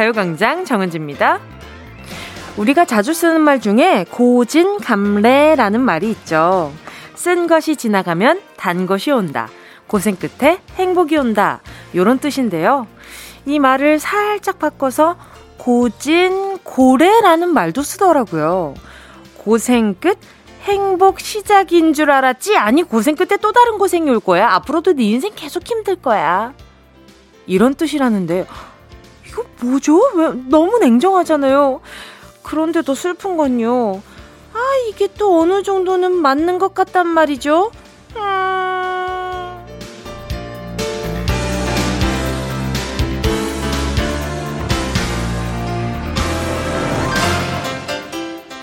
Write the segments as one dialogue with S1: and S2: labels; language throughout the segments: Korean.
S1: 가요광장 정은지입니다. 우리가 자주 쓰는 말 중에 고진 감래라는 말이 있죠. 쓴 것이 지나가면 단 것이 온다. 고생 끝에 행복이 온다. 요런 뜻인데요. 이 말을 살짝 바꿔서 고진 고래라는 말도 쓰더라고요. 고생 끝 행복 시작인 줄 알았지? 아니, 고생 끝에 또 다른 고생이 올 거야. 앞으로도 네 인생 계속 힘들 거야. 이런 뜻이라는데, 이거 뭐죠? 왜 너무 냉정하잖아요. 그런데도 슬픈 건요. 아, 이게 또 어느 정도는 맞는 것 같단 말이죠. 음...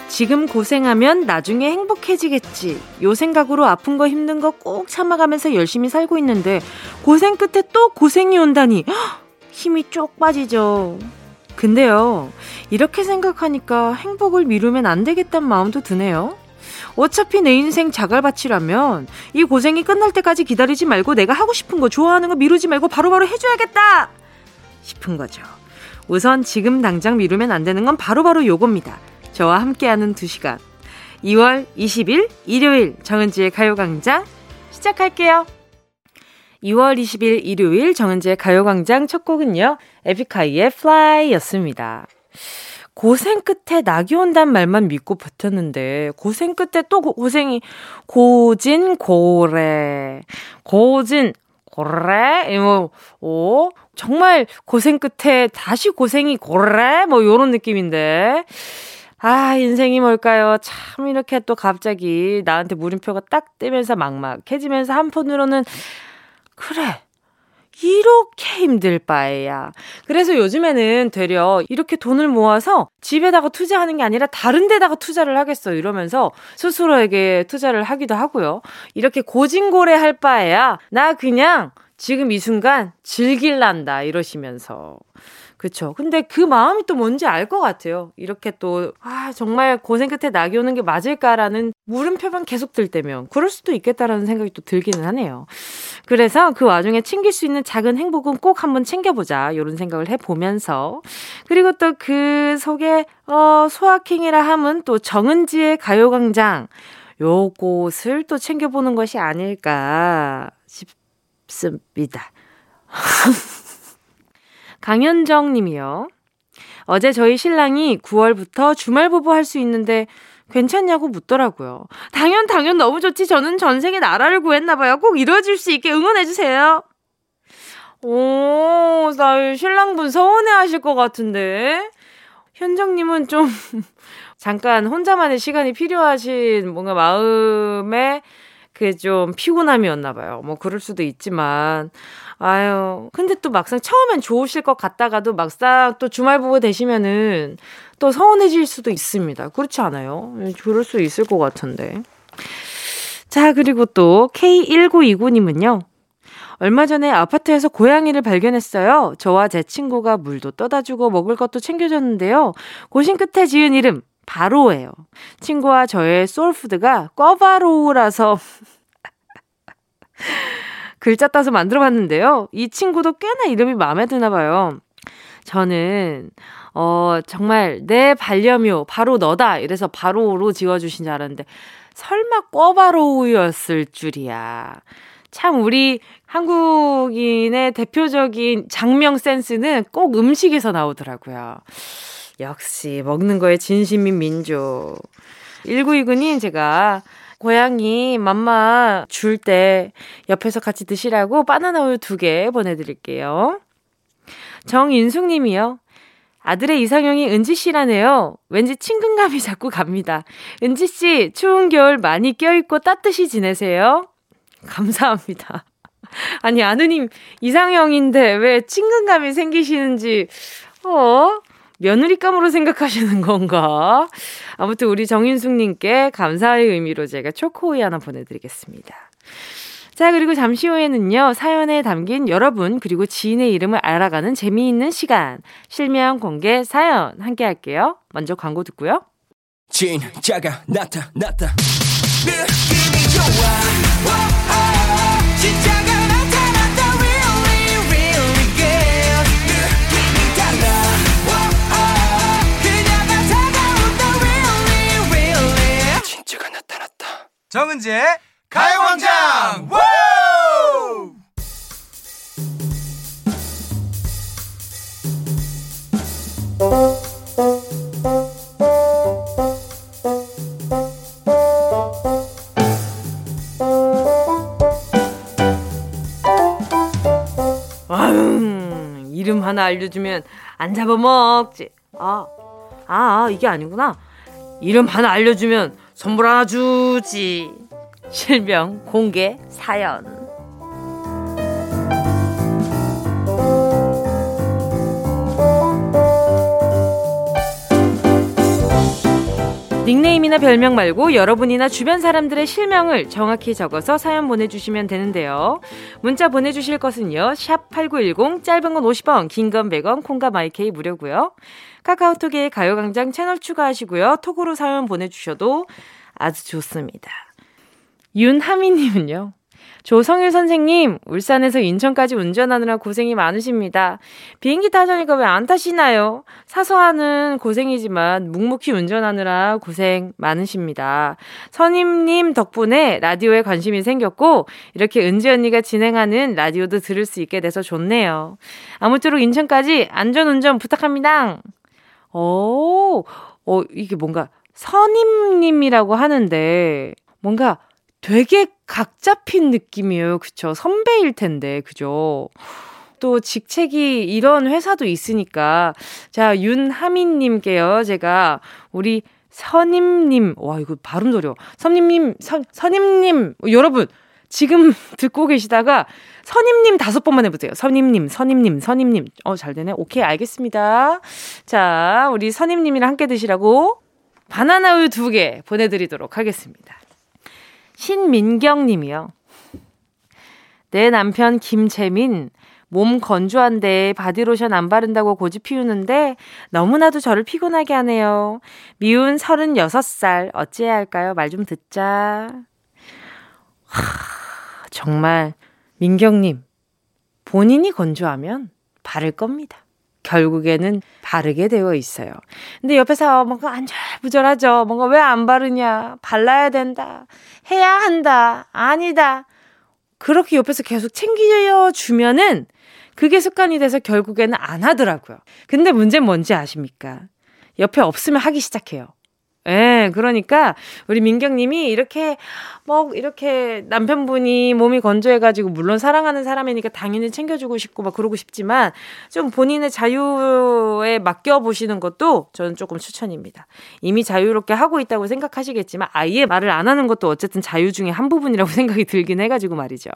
S1: 지금 고생하면 나중에 행복해지겠지. 요 생각으로 아픈 거 힘든 거 꼭 참아가면서 열심히 살고 있는데 고생 끝에 또 고생이 온다니 힘이 쪽 빠지죠. 근데요, 이렇게 생각하니까 행복을 미루면 안 되겠다는 마음도 드네요. 어차피 내 인생 자갈밭이라면 이 고생이 끝날 때까지 기다리지 말고 내가 하고 싶은 거 좋아하는 거 미루지 말고 바로바로 바로 해줘야겠다 싶은 거죠. 우선 지금 당장 미루면 안 되는 건 바로바로 바로 요겁니다. 저와 함께하는 2시간. 2월 20일 일요일 정은지의 가요광장 시작할게요. 2월 20일 일요일 정은지의 가요광장 첫 곡은요. 에픽하이의 Fly 였습니다. 고생 끝에 낙이 온단 말만 믿고 버텼는데 고생 끝에 또 고생이 고진 고래 고진 고래 뭐 오, 정말 고생 끝에 다시 고생이 고래 뭐 요런 느낌인데 아, 인생이 뭘까요? 참, 이렇게 또 갑자기 나한테 물음표가 딱 뜨면서 막막해지면서 한편으로는 그래. 이렇게 힘들 바에야. 그래서 요즘에는 되려 이렇게 돈을 모아서 집에다가 투자하는 게 아니라 다른 데다가 투자를 하겠어. 이러면서 스스로에게 투자를 하기도 하고요. 이렇게 고진고래 할 바에야 나 그냥 지금 이 순간 즐길란다. 이러시면서. 그쵸. 근데 그 마음이 또 뭔지 알 것 같아요. 이렇게 또, 아, 정말 고생 끝에 낙이 오는 게 맞을까라는 물음표만 계속 들 때면, 그럴 수도 있겠다라는 생각이 또 들기는 하네요. 그래서 그 와중에 챙길 수 있는 작은 행복은 꼭 한번 챙겨보자. 이런 생각을 해보면서. 그리고 또 그 속에, 어, 소확행이라 함은 또 정은지의 가요광장. 요곳을 또 챙겨보는 것이 아닐까 싶습니다. 강현정 님이요. 어제 저희 신랑이 9월부터 주말 부부 할 수 있는데 괜찮냐고 묻더라고요. 당연, 당연 너무 좋지. 저는 전생에 나라를 구했나 봐요. 꼭 이루어질 수 있게 응원해 주세요. 오, 나 신랑분 서운해 하실 것 같은데. 현정님은 좀, 잠깐 혼자만의 시간이 필요하신 뭔가 마음에 그게 좀 피곤함이었나 봐요. 뭐 그럴 수도 있지만 아유, 근데 또 막상 처음엔 좋으실 것 같다가도 막상 또 주말 부부 되시면은 또 서운해질 수도 있습니다. 그렇지 않아요? 그럴 수 있을 것 같은데. 자, 그리고 또 K1929님은요. 얼마 전에 아파트에서 고양이를 발견했어요. 저와 제 친구가 물도 떠다 주고 먹을 것도 챙겨줬는데요. 고심 끝에 지은 이름, 바로예요. 친구와 저의 소울푸드가 꿔바로우라서 글자 따서 만들어 봤는데요. 이 친구도 꽤나 이름이 마음에 드나 봐요. 저는 어 정말 내 반려묘 바로 너다 이래서 바로로 지어 주신 줄 알았는데 설마 꿔바로우였을 줄이야. 참 우리 한국인의 대표적인 장명 센스는 꼭 음식에서 나오더라고요. 역시 먹는 거에 진심인 민족. 1929님 제가 고양이 맘마 줄 때 옆에서 같이 드시라고 바나나 우유 두 개 보내드릴게요. 정인숙 님이요. 아들의 이상형이 은지 씨라네요. 왠지 친근감이 자꾸 갑니다. 은지 씨, 추운 겨울 많이 껴입고 따뜻히 지내세요. 감사합니다. 아니, 아느님 이상형인데 왜 친근감이 생기시는지, 어? 며느리감으로 생각하시는 건가? 아무튼 우리 정인숙님께 감사의 의미로 제가 초코우유 하나 보내드리겠습니다. 자, 그리고 잠시 후에는요, 사연에 담긴 여러분, 그리고 지인의 이름을 알아가는 재미있는 시간, 실명 공개 사연 함께 할게요. 먼저 광고 듣고요. 진짜가 나타났다. 느낌이 좋아.
S2: 정은지의 가요광장
S1: 이름 하나 알려주면 안 잡아먹지. 아, 아, 아, 이게 아니구나. 이름 하나 알려주면 선물 하나 주지. 실명 공개 사연. 닉네임이나 별명 말고 여러분이나 주변 사람들의 실명을 정확히 적어서 사연 보내주시면 되는데요. 문자 보내주실 것은요. 샵 8910 짧은 건 50원 긴 건 100원 콩과 마이케이 무료고요. 카카오톡에 가요광장 채널 추가하시고요. 톡으로 사연 보내주셔도 아주 좋습니다. 윤하미님은요. 조성일 선생님, 울산에서 인천까지 운전하느라 고생이 많으십니다. 비행기 타자니까 왜 안 타시나요? 사소하는 고생이지만 묵묵히 운전하느라 고생 많으십니다. 선임님 덕분에 라디오에 관심이 생겼고, 이렇게 은지 언니가 진행하는 라디오도 들을 수 있게 돼서 좋네요. 아무쪼록 인천까지 안전운전 부탁합니다. 오, 어, 이게 뭔가 선임님이라고 하는데, 뭔가 되게 각 잡힌 느낌이에요. 그쵸? 선배일 텐데, 그죠? 또 직책이 이런 회사도 있으니까. 자, 윤하민님께요. 제가 우리 선임님, 와, 이거 발음 어려 선임님, 선, 선임님, 여러분, 지금 듣고 계시다가 선임님 다섯 번만 해보세요. 선임님, 선임님, 선임님. 어, 잘 되네. 오케이, 알겠습니다. 자, 우리 선임님이랑 함께 드시라고 바나나 우유 두 개 보내드리도록 하겠습니다. 신민경 님이요. 내 남편 김재민, 몸 건조한데 바디로션 안 바른다고 고집 피우는데 너무나도 저를 피곤하게 하네요. 미운 36살, 어찌해야 할까요? 말 좀 듣자. 하, 정말, 민경 님, 본인이 건조하면 바를 겁니다. 결국에는 바르게 되어 있어요. 근데 옆에서 뭔가 안절부절하죠. 뭔가 왜 안 바르냐. 발라야 된다. 해야 한다. 아니다. 그렇게 옆에서 계속 챙겨 주면은 그게 습관이 돼서 결국에는 안 하더라고요. 근데 문제는 뭔지 아십니까? 옆에 없으면 하기 시작해요. 예, 그러니까 우리 민경님이 이렇게 뭐 이렇게 남편분이 몸이 건조해가지고 물론 사랑하는 사람이니까 당연히 챙겨주고 싶고 막 그러고 싶지만 좀 본인의 자유에 맡겨 보시는 것도 저는 조금 추천입니다. 이미 자유롭게 하고 있다고 생각하시겠지만 아예 말을 안 하는 것도 어쨌든 자유 중에 한 부분이라고 생각이 들긴 해가지고 말이죠.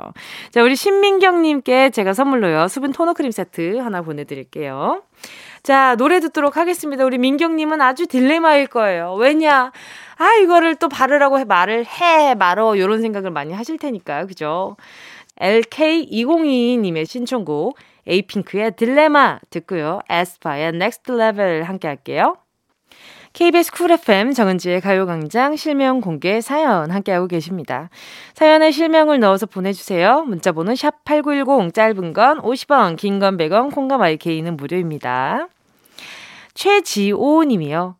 S1: 자, 우리 신민경님께 제가 선물로요 수분 토너 크림 세트 하나 보내드릴게요. 자, 노래 듣도록 하겠습니다. 우리 민경님은 아주 딜레마일 거예요. 왜냐? 아, 이거를 또 바르라고 해, 말을 해, 말어. 요런 생각을 많이 하실 테니까요. 그죠? LK2022님의 신청곡, 에이핑크의 딜레마 듣고요. 에스파의 Next Level 함께 할게요. KBS 쿨 FM 정은지의 가요광장 실명 공개 사연 함께하고 계십니다. 사연에 실명을 넣어서 보내주세요. 문자번호 샵8910 짧은 건 50원, 긴 건 100원, 콩감 IK는 무료입니다. 최지오 님이요.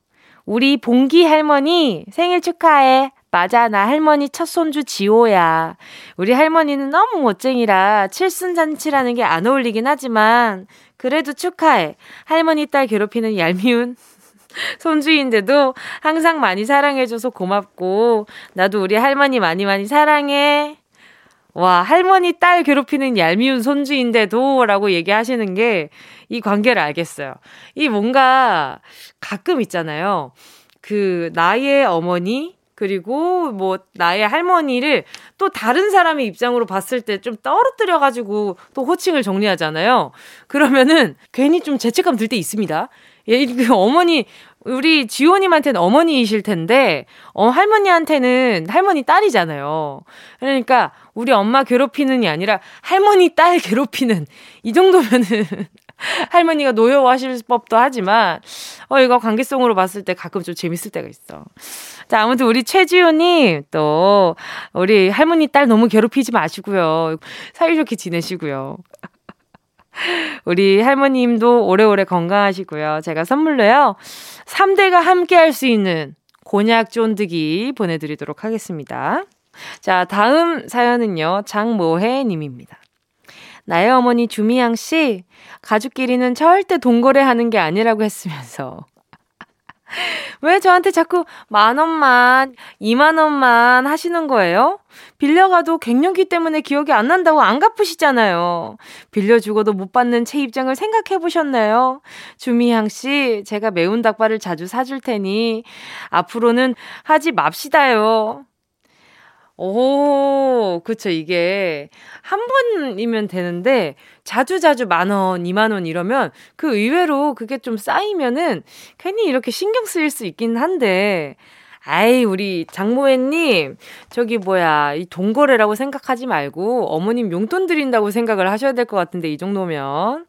S1: 우리 봉기 할머니 생일 축하해. 맞아, 나 할머니 첫 손주 지호야. 우리 할머니는 너무 멋쟁이라 칠순잔치라는 게 안 어울리긴 하지만 그래도 축하해. 할머니 딸 괴롭히는 얄미운 손주인데도 항상 많이 사랑해줘서 고맙고, 나도 우리 할머니 많이 많이 사랑해. 와, 할머니 딸 괴롭히는 얄미운 손주인데도 라고 얘기하시는 게 이 관계를 알겠어요. 이 뭔가 가끔 있잖아요. 그, 나의 어머니, 그리고 뭐 나의 할머니를 또 다른 사람의 입장으로 봤을 때 좀 떨어뜨려 가지고 또 호칭을 정리하잖아요. 그러면은 괜히 좀 죄책감 들 때 있습니다. 예, 그 어머니, 우리 지호님한테는 어머니이실 텐데, 어, 할머니한테는 할머니 딸이잖아요. 그러니까, 우리 엄마 괴롭히는이 아니라, 할머니 딸 괴롭히는, 이 정도면은, 할머니가 노여워하실 법도 하지만, 어, 이거 관계성으로 봤을 때 가끔 좀 재밌을 때가 있어. 자, 아무튼 우리 최지호님, 또, 우리 할머니 딸 너무 괴롭히지 마시고요. 사이좋게 지내시고요. 우리 할머님도 오래오래 건강하시고요. 제가 선물로요. 3대가 함께 할 수 있는 곤약 쫀득이 보내드리도록 하겠습니다. 자, 다음 사연은요, 장모혜 님입니다. 나의 어머니 주미양 씨, 가족끼리는 절대 동거래 하는 게 아니라고 했으면서, 왜 저한테 자꾸 만 원만, 이만 원만 하시는 거예요? 빌려가도 갱년기 때문에 기억이 안 난다고 안 갚으시잖아요. 빌려주고도 못 받는 제 입장을 생각해 보셨나요? 주미향 씨, 제가 매운 닭발을 자주 사줄 테니 앞으로는 하지 맙시다요. 오, 그쵸. 이게 한 번이면 되는데 자주자주 만 원, 이만 원 이러면 그 의외로 그게 좀 쌓이면은 괜히 이렇게 신경 쓰일 수 있긴 한데 아이, 우리 장모애님, 저기 뭐야, 이 동거래라고 생각하지 말고 어머님 용돈 드린다고 생각을 하셔야 될 것 같은데, 이 정도면.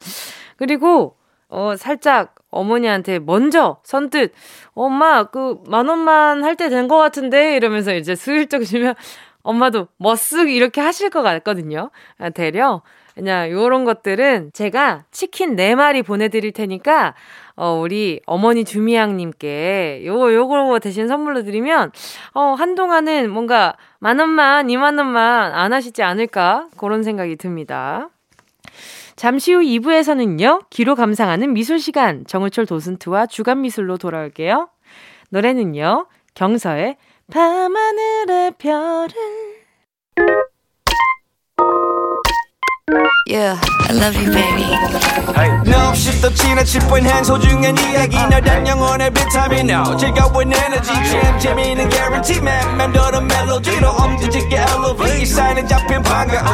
S1: 그리고, 어, 살짝 어머니한테 먼저 선뜻, 엄마, 그, 만 원만 할 때 된 것 같은데? 이러면서 이제 슬쩍 주면 엄마도 머쓱 이렇게 하실 것 같거든요. 아, 되려. 그냥 요런 것들은 제가 치킨 4마리 보내드릴 테니까, 어, 우리 어머니 주미양님께 요거, 요거 대신 선물로 드리면, 어, 한동안은 뭔가 만 원만, 이만 원만 안 하시지 않을까? 그런 생각이 듭니다. 잠시 후 2부에서는요, 귀로 감상하는 미술 시간, 정우철 도슨트와 주간 미술로 돌아올게요. 노래는요, 경서의 밤하늘의 별을
S2: Yeah, I love you, baby. No, 없이 또 지나칠 뻔한 소중한 이야기. 너란 영혼의 비타민. No 즐거운 에너지. 참 재미있는 guarantee man. 맘대로 멜로디로 엄지짓게 elevate. 이 사인에 잡힌 반가움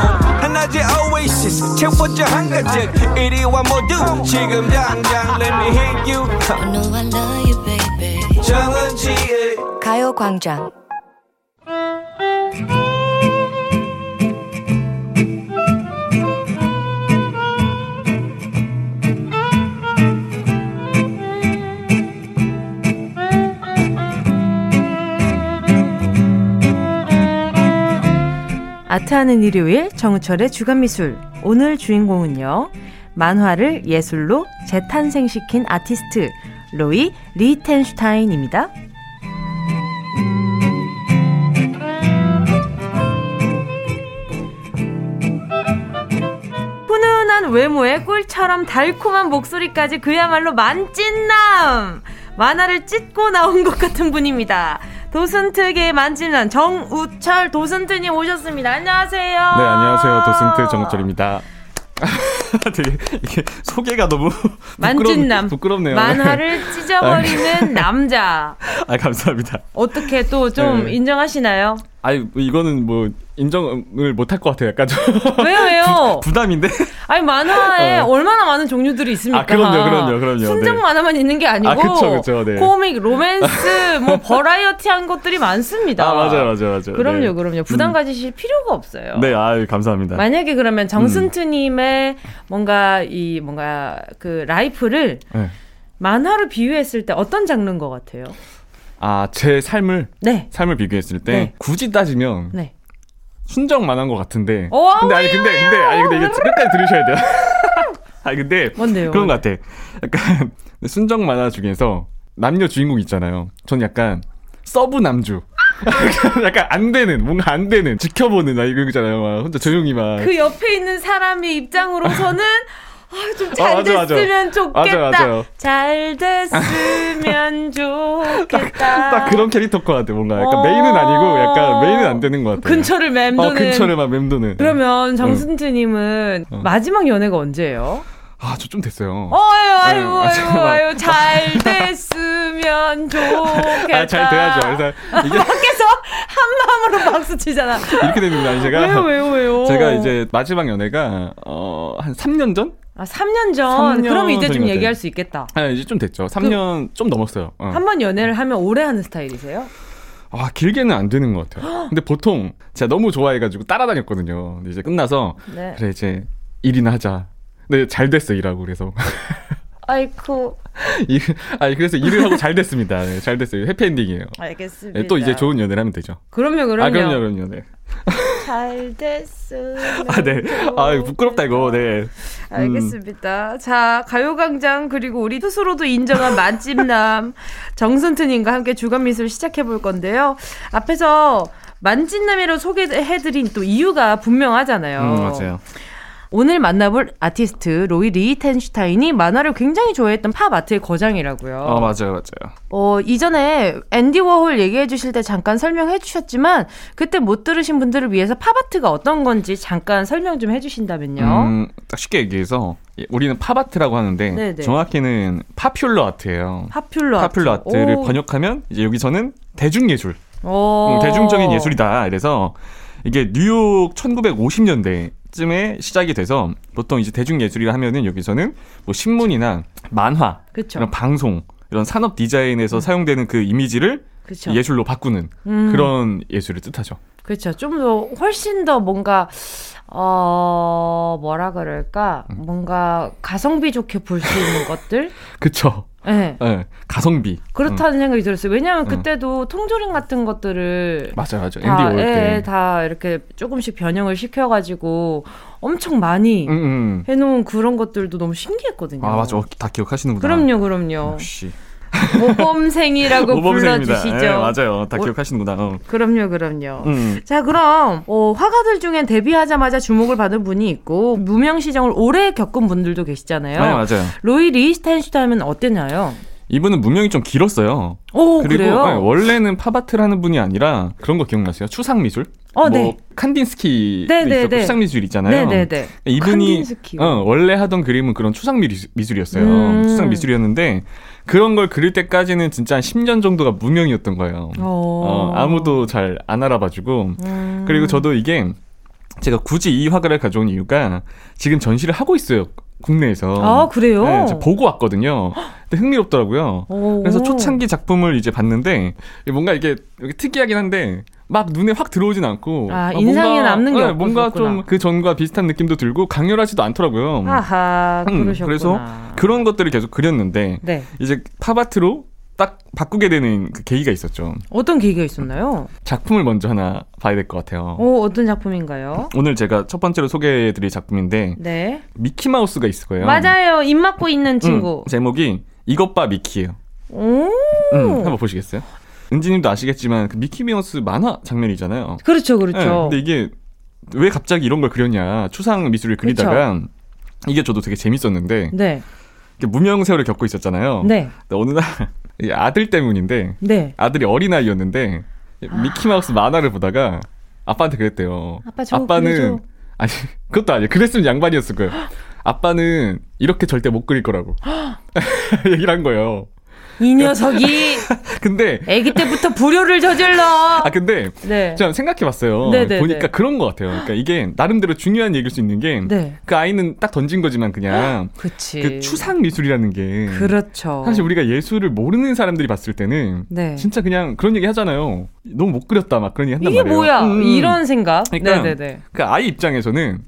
S2: 하나의 oasis. 채워져 한가득 이리와 모두 지금 당장 let me hit you.
S3: I know I love you, baby.
S2: 정은지의
S3: 가요광장.
S1: 아트하는 일요일 정우철의 주간미술 오늘 주인공은요 만화를 예술로 재탄생시킨 아티스트 로이 리텐슈타인입니다. 훈훈한 외모에 꿀처럼 달콤한 목소리까지 그야말로 만찢남 만화를 찢고 나온 것 같은 분입니다. 도슨트계 만찢남 정우철 도슨트님 오셨습니다. 안녕하세요.
S4: 네, 안녕하세요. 도슨트 정철입니다. 되게 이게 소개가 너무
S1: 만찢남
S4: 부끄럽, 네요
S1: 만화를 찢어버리는 남자.
S4: 아 감사합니다.
S1: 어떻게 또좀
S4: 네.
S1: 인정하시나요?
S4: 아니 뭐 이거는 뭐 인정을 못할 것 같아요. 약간 좀
S1: 왜요, 왜요?
S4: 부, 담인데
S1: 아니 만화에
S4: 어.
S1: 얼마나 많은 종류들이 있습니까?
S4: 아, 그럼요, 그럼요, 그럼요.
S1: 순정
S4: 네.
S1: 만화만 있는 게 아니고
S4: 아, 그쵸, 그쵸, 네.
S1: 코믹, 로맨스, 뭐 버라이어티한 것들이 많습니다.
S4: 아 맞아요, 맞아요, 맞아요.
S1: 그럼요,
S4: 네.
S1: 그럼요. 부담
S4: 음.
S1: 가지실 필요가 없어요.
S4: 네, 아 감사합니다.
S1: 만약에 그러면 정승트님의 뭔가 이 뭔가 그 life를
S4: 네.
S1: 만화로 비유했을 때 어떤 장르인 것 같아요?
S4: 아 제 삶을
S1: 네,
S4: 삶을 비교했을 때
S1: 네.
S4: 굳이 따지면
S1: 네.
S4: 순정만화인 것 같은데.
S1: 어,
S4: 근데 아니 근데 근데 아니 근데 이게 끝까지 들으셔야 돼요. 아니 근데
S1: 뭔데요?
S4: 그런 것 같아. 약간 순정 만화 중에서 남녀 주인공 있잖아요. 전 약간 sub 남주. 약간 안 되는 뭔가 안 되는 지켜보는 아 이거 있잖아요. 막 혼자 조용히 막.
S1: 그 옆에 있는 사람의 입장으로서는 아, 좀 잘
S4: 어, 맞아, 맞아.
S1: 됐으면 좋겠다.
S4: 맞아, 맞아요.
S1: 잘 됐으면 좋겠다.
S4: 딱 그런 캐릭터 것 같아. 뭔가 약간
S1: 어.
S4: main은 아니고 약간 main은 안 되는 것 같아.
S1: 근처를 맴도는.
S4: 어 근처를 막 맴도는.
S1: 그러면 정순트님은
S4: 어.
S1: 마지막 연애가 언제예요?
S4: 아 저 좀 됐어요.
S1: 어유, 아유,
S4: 아,
S1: 아유. 아유, 잘 됐으면 좋겠다.
S4: 아, 잘 돼야죠. 그래서 이게
S1: 밖에서 한 마음으로 박수 치잖아.
S4: 이렇게 되는 거 아니 제가.
S1: 왜요, 왜요, 왜요?
S4: 제가 이제 마지막 연애가 어한 3년 전?
S1: 아, 3년 전.
S4: 3년
S1: 그럼 이제 좀 얘기할. 수 있겠다.
S4: 아 이제 좀 됐죠. 3년 좀 넘었어요. 어.
S1: 한번 연애를 하면 오래 하는 스타일이세요?
S4: 아 길게는 안 되는 것 같아요. 근데 보통 제가 너무 좋아해가지고 따라다녔거든요. 근데 이제 끝나서
S1: 네.
S4: 그래 이제 일이나 하자. 근데 잘 됐어 일하고 그래서
S1: 아이쿠.
S4: 일, 아 그래서 일을 하고 잘 됐습니다. 네, 잘 됐어요. 해피엔딩이에요.
S1: 알겠습니다.
S4: 네, 또 이제 좋은 연애를 하면 되죠.
S1: 그럼요, 그럼요.
S4: 아 그럼요 그럼요. 네.
S1: 잘 됐으면.
S4: 아 네. 아 부끄럽다 이거. 네.
S1: 알겠습니다. 자, 가요광장, 그리고 우리 스스로도 인정한 맛집남 정순트님과 함께 주간미술 시작해 볼 건데요. 앞에서 만진남이로 소개해드린 또 이유가 분명하잖아요.
S4: 음, 맞아요.
S1: 오늘 만나볼 아티스트 로이 리텐슈타인이 만화를 굉장히 좋아했던 팝 아트의 거장이라고요.
S4: 어, 맞아요, 맞아요.
S1: 어, 이전에 앤디 워홀 얘기해 주실 때 잠깐 설명해 주셨지만 그때 못 들으신 분들을 위해서 팝 아트가 어떤 건지 잠깐 설명 좀 해 주신다면요.
S4: 음, 딱 쉽게 얘기해서 예, 우리는 팝 아트라고 하는데
S1: 네네.
S4: 정확히는 popular art예요. popular art. popular art를
S1: 오.
S4: 번역하면 이제 여기서는 대중 예술,
S1: 오.
S4: 음, 대중적인 예술이다. 그래서 이게 뉴욕 1950년대 쯤에 시작이 돼서 보통 이제 대중예술이라 하면은 여기서는 뭐 신문이나 만화,
S1: 그쵸.
S4: 이런 방송, 이런 산업 디자인에서 사용되는 그 이미지를
S1: 그쵸.
S4: 예술로 바꾸는
S1: 음.
S4: 그런 예술을 뜻하죠.
S1: 그렇죠. 좀 더 훨씬 더 뭔가 어 뭐라 그럴까
S4: 음.
S1: 뭔가 가성비 좋게 볼 수 있는 것들.
S4: 그쵸.
S1: 네.
S4: 예, 가성비.
S1: 그렇다는 생각이 들었어요. 왜냐하면
S4: 음.
S1: 그때도 통조림 같은 것들을
S4: 맞아요, 맞아요. 앤디
S1: 다,
S4: 올 때.
S1: 예, 다 이렇게 조금씩 변형을 시켜가지고 엄청 많이
S4: 음, 음.
S1: 해놓은 그런 것들도 너무 신기했거든요.
S4: 아, 맞아. 어, 다 기억하시는구나.
S1: 그럼요, 그럼요.
S4: 역시.
S1: 모범생이라고
S4: 모범생입니다.
S1: 불러주시죠.
S4: 예, 맞아요. 다
S1: 오-
S4: 기억하시는구나. 어.
S1: 그럼요, 그럼요.
S4: 음.
S1: 자, 그럼 어, 화가들 중엔 데뷔하자마자 주목을 받은 분이 있고 무명 시정을 오래 겪은 분들도 계시잖아요.
S4: 네, 맞아요.
S1: 로이 리스텐슈타임은 어땠나요?
S4: 이분은 문명이 좀 길었어요.
S1: 오,
S4: 그리고
S1: 그래요?
S4: 네, 원래는 팝아트라는 분이 아니라 그런 거 기억나세요? 추상 미술?
S1: 어,
S4: 뭐
S1: 네.
S4: 칸딘스키
S1: 네, 네,
S4: 있었고
S1: 네.
S4: 추상 미술 있잖아요.
S1: 네네네.
S4: 이분이
S1: 칸딘스키요.
S4: 어, 원래 하던 그림은 그런 추상 미술이었어요.
S1: 음.
S4: 추상 미술이었는데 그런 걸 그릴 때까지는 진짜 한 10년 정도가 무명이었던 거예요. 어, 아무도 잘 안 알아봐주고
S1: 음.
S4: 그리고 저도 이게 제가 굳이 이 화가를 가져온 이유가 지금 전시를 하고 있어요. 국내에서.
S1: 아, 그래요?
S4: 네, 제가 보고 왔거든요. 근데 흥미롭더라고요.
S1: 오.
S4: 그래서 초창기 작품을 이제 봤는데 뭔가 이게 이게 특이하긴 한데 막 눈에 확 들어오진 않고
S1: 아,
S4: 아,
S1: 인상에
S4: 뭔가,
S1: 남는 게
S4: 네, 뭔가. 좀 그 전과 비슷한 느낌도 들고 강렬하지도 않더라고요.
S1: 아하,
S4: 음,
S1: 그러셨구나.
S4: 그래서 그런 것들을 계속 그렸는데
S1: 네.
S4: 이제 팝아트로 딱 바꾸게 되는 그 계기가 있었죠.
S1: 어떤 계기가 있었나요?
S4: 작품을 먼저 하나 봐야 될 것 같아요.
S1: 오, 어떤 작품인가요?
S4: 오늘 제가 첫 번째로 소개해드릴 작품인데
S1: 네.
S4: 미키 마우스가 있을 거예요.
S1: 맞아요. 입 막고 있는 친구.
S4: 음, 제목이 이것 봐 미키예요.
S1: 오.
S4: 음, 한번 보시겠어요? 은지님도 아시겠지만 그 미키 마우스 만화 장면이잖아요.
S1: 그렇죠,
S4: 네,
S1: 그렇죠.
S4: 근데 이게 왜 갑자기 이런 걸 그렸냐 추상 미술을 그리다가 이게 저도 되게 재밌었는데
S1: 네.
S4: 무명 세월을 겪고 있었잖아요.
S1: 네.
S4: 어느 날 이 아들 때문인데
S1: 네.
S4: 아들이 어린 아이였는데 미키 마우스 만화를 보다가 아빠한테 그랬대요.
S1: 아빠
S4: 아빠는
S1: 그려줘.
S4: 아니 그것도 아니에요. 그랬으면 양반이었을 거예요. 아빠는 이렇게 절대 못 그릴 거라고 얘기를 한 거예요.
S1: 이 녀석이
S4: 근데
S1: 아기 때부터 불효를 저질러.
S4: 아 근데
S1: 네.
S4: 제가 생각해봤어요.
S1: 네네네.
S4: 보니까 그런 것 같아요. 그러니까 이게 나름대로 중요한 얘기일 수 있는 게그
S1: 네.
S4: 아이는 딱 던진 거지만 그냥
S1: 그치.
S4: 그 추상 미술이라는 게
S1: 그렇죠.
S4: 사실 우리가 예술을 모르는 사람들이 봤을 때는
S1: 네.
S4: 진짜 그냥 그런 얘기 하잖아요. 너무 못 그렸다 막 그런 얘기 한단
S1: 이게
S4: 말이에요.
S1: 뭐야?
S4: 음, 음.
S1: 이런 생각.
S4: 그러니까
S1: 네네네.
S4: 그 아이 입장에서는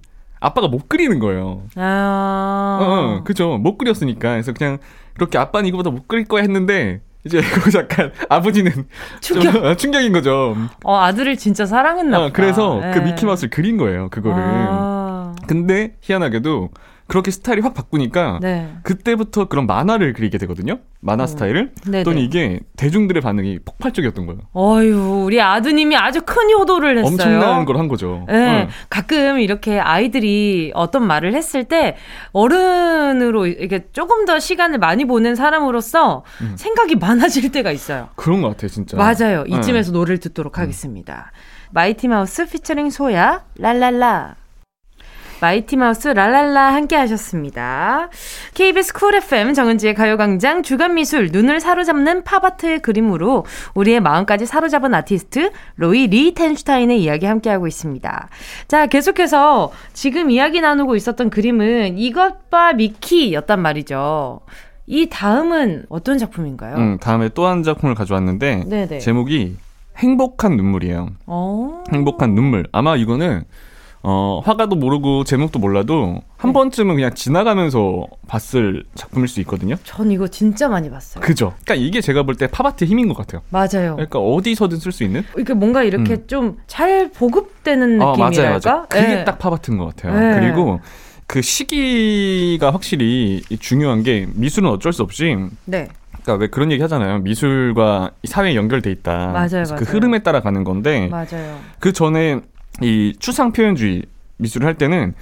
S4: 아빠가 못 그리는 거예요.
S1: 아.
S4: 어, 어, 그죠. 못 그렸으니까. 그래서 그냥 그렇게 아빠는 이거보다 못 그릴 거야 했는데 이제 거기서 약간 아버지는
S1: 충격.
S4: 충격인 거죠.
S1: 어, 아들을 진짜 사랑했나 보다.
S4: 어, 그래서 그
S1: 네.
S4: 미키마우스를 그린 거예요. 그거를.
S1: 아.
S4: 근데 희한하게도 그렇게 스타일이 확 바꾸니까
S1: 네.
S4: 그때부터 그런 만화를 그리게 되거든요. 만화 스타일을.
S1: 네네.
S4: 또 이게 대중들의 반응이 폭발적이었던 거예요.
S1: 어휴, 우리 아드님이 아주 큰 효도를 했어요.
S4: 엄청난 걸 한 거죠.
S1: 네,
S4: 어.
S1: 가끔 이렇게 아이들이 어떤 말을 했을 때 어른으로 이렇게 조금 더 시간을 많이 보낸 사람으로서
S4: 음.
S1: 생각이 많아질 때가 있어요.
S4: 그런 것 같아요, 진짜.
S1: 맞아요.
S4: 네.
S1: 이쯤에서 노래를 듣도록 하겠습니다. 마이티 마우스 피처링 소야 랄랄라. 마이티 마우스 랄랄라 함께 하셨습니다. KBS 쿨 FM 정은지의 가요광장 주간미술 눈을 사로잡는 팝아트의 그림으로 우리의 마음까지 사로잡은 아티스트 로이 리텐슈타인의 이야기 함께하고 있습니다. 자, 계속해서 지금 이야기 나누고 있었던 그림은 이것 봐 미키였단 말이죠. 이 다음은 어떤 작품인가요?
S4: 음, 다음에 또 한 작품을 가져왔는데
S1: 네네.
S4: 제목이 행복한 눈물이에요.
S1: 어.
S4: 행복한 눈물. 아마 이거는 어, 화가도 모르고 제목도 몰라도 한
S1: 네.
S4: 번쯤은 그냥 지나가면서 봤을 작품일 수 있거든요.
S1: 전 이거 진짜 많이 봤어요.
S4: 그죠? 그러니까 이게 제가 볼 때 팝아트의 힘인 것 같아요.
S1: 맞아요.
S4: 그러니까 어디서든 쓸 수 있는?
S1: 이렇게 뭔가 이렇게 좀잘 보급되는
S4: 어,
S1: 느낌이랄까?
S4: 맞아요, 맞아요. 그게
S1: 네.
S4: 딱 팝아트인 것 같아요.
S1: 네.
S4: 그리고 그 시기가 확실히 중요한 게 미술은 어쩔 수 없이
S1: 네.
S4: 그러니까 왜 그런 얘기 하잖아요. 미술과 사회 연결돼 있다.
S1: 맞아요,
S4: 그
S1: 맞아요.
S4: 흐름에 따라 가는 건데
S1: 맞아요.
S4: 그 전에 이 추상 표현주의 미술을 할 때는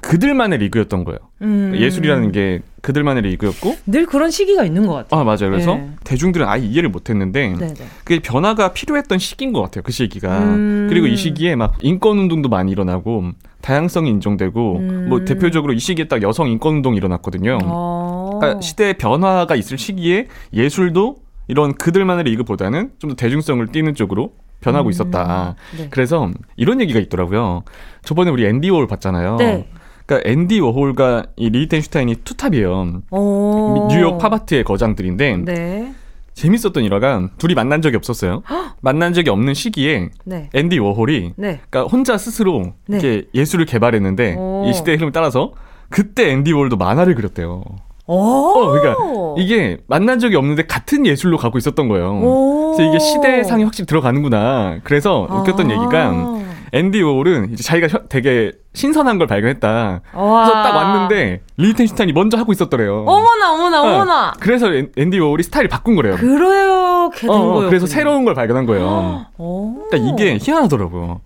S4: 그들만의 리그였던 거예요.
S1: 음.
S4: 예술이라는 게 그들만의 리그였고
S1: 늘 그런 시기가 있는 것 같아요.
S4: 아 맞아요. 그래서
S1: 네.
S4: 대중들은 아예 이해를 못했는데
S1: 네 네.
S4: 그게 변화가 필요했던 시기인 것 같아요. 그 시기가
S1: 음.
S4: 그리고 이 시기에 막 인권 운동도 많이 일어나고 다양성이 인정되고
S1: 음.
S4: 뭐 대표적으로 이 시기에 딱 여성 인권 운동이 일어났거든요.
S1: 어.
S4: 그러니까 시대의 변화가 있을 시기에 예술도 이런 그들만의 리그보다는 좀 더 대중성을 띠는 쪽으로 변하고
S1: 음.
S4: 있었다.
S1: 네.
S4: 그래서 이런 얘기가 있더라고요. 저번에 우리 앤디 워홀 봤잖아요.
S1: 네.
S4: 그러니까 앤디 워홀과 이 리히텐슈타인이 투탑이에요.
S1: 어.
S4: 뉴욕 팝아트의 거장들인데
S1: 네.
S4: 재밌었던 일화가 둘이 만난 적이 없었어요. 만난 적이 없는 시기에
S1: 네.
S4: 앤디 워홀이
S1: 네.
S4: 그러니까 혼자 스스로
S1: 네.
S4: 이렇게 예술을 개발했는데
S1: 오.
S4: 이 시대의 흐름을 따라서 그때 앤디 워홀도 만화를 그렸대요.
S1: 오.
S4: 어, 그러니까 이게 만난 적이 없는데 같은 예술로 가고 있었던 거예요.
S1: 오.
S4: 그래서 이게 시대상이 확실히 들어가는구나. 그래서 웃겼던
S1: 아.
S4: 얘기가 앤디 워홀은 이제 자기가 혀- 되게 신선한 걸 발견했다.
S1: 와.
S4: 그래서 딱 왔는데 리히텐슈타인이 먼저 하고 있었더래요.
S1: 어머나 어머나
S4: 어,
S1: 어머나.
S4: 그래서 앤- 앤디 워홀이 스타일을 바꾼 거래요.
S1: 그렇게 된
S4: 어, 어,
S1: 거예요.
S4: 그래서 새로운 걸 발견한 거예요.
S1: 오.
S4: 그러니까 이게 희한하더라고요.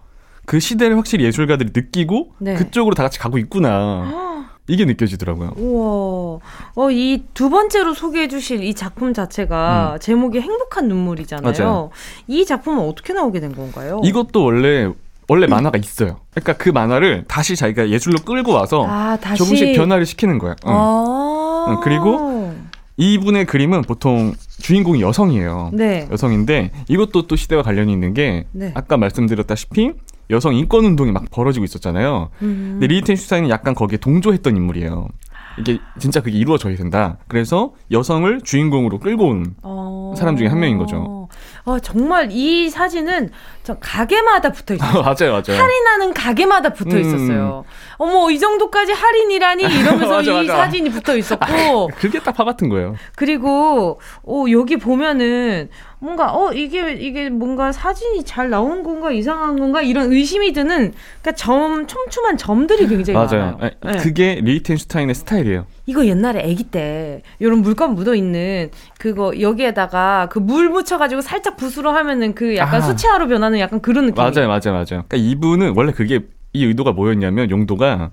S4: 그 시대를 확실히 예술가들이 느끼고
S1: 네.
S4: 그쪽으로 다 같이 가고 있구나. 이게 느껴지더라고요.
S1: 우와. 어, 이 두 번째로 소개해 주실 이 작품 자체가 제목이 행복한 눈물이잖아요.
S4: 음. 맞아요.
S1: 이 작품은 어떻게 나오게 된 건가요?
S4: 이것도 원래 원래 만화가 있어요. 그러니까 그 만화를 다시 자기가 예술로 끌고 와서
S1: 아,
S4: 조금씩 변화를 시키는 거예요. 응.
S1: 아.
S4: 응, 그리고 이분의 그림은 보통 주인공이 여성이에요.
S1: 네.
S4: 여성인데 이것도 또 시대와 관련이 있는 게
S1: 네.
S4: 아까 말씀드렸다시피 여성 인권 운동이 막 벌어지고 있었잖아요.
S1: 음.
S4: 근데 리히텐 슈타인은 약간 거기에 동조했던 인물이에요. 이게 진짜 그게 이루어져야 된다. 그래서 여성을 주인공으로 끌고 온
S1: 어.
S4: 사람 중에 한 명인 거죠.
S1: 아, 정말 이 사진은 저 가게마다 붙어 있어요.
S4: 맞아요, 맞아요.
S1: 할인하는 가게마다 붙어
S4: 음.
S1: 있었어요. 어머, 이 정도까지 할인이라니 이러면서
S4: 맞아,
S1: 이
S4: 맞아.
S1: 사진이 붙어 있었고
S4: 그게 딱 파 같은 거예요.
S1: 그리고 어 여기 보면은 뭔가 어 이게 이게 뭔가 사진이 잘 나온 건가 이상한 건가 이런 의심이 드는 그러니까 점 촘촘한 점들이 굉장히
S4: 맞아요.
S1: 많아요.
S4: 에,
S1: 네.
S4: 그게 리히텐슈타인의 스타일이에요.
S1: 이거 옛날에 아기 때 이런 물감 묻어 있는 그거 여기에다가 그 물 묻혀가지고 살짝 붓으로 하면은 그 약간
S4: 아.
S1: 수채화로 변하는 약간 그런 느낌.
S4: 맞아요, 맞아요, 맞아요. 그러니까 이분은 원래 그게 이 의도가 뭐였냐면 용도가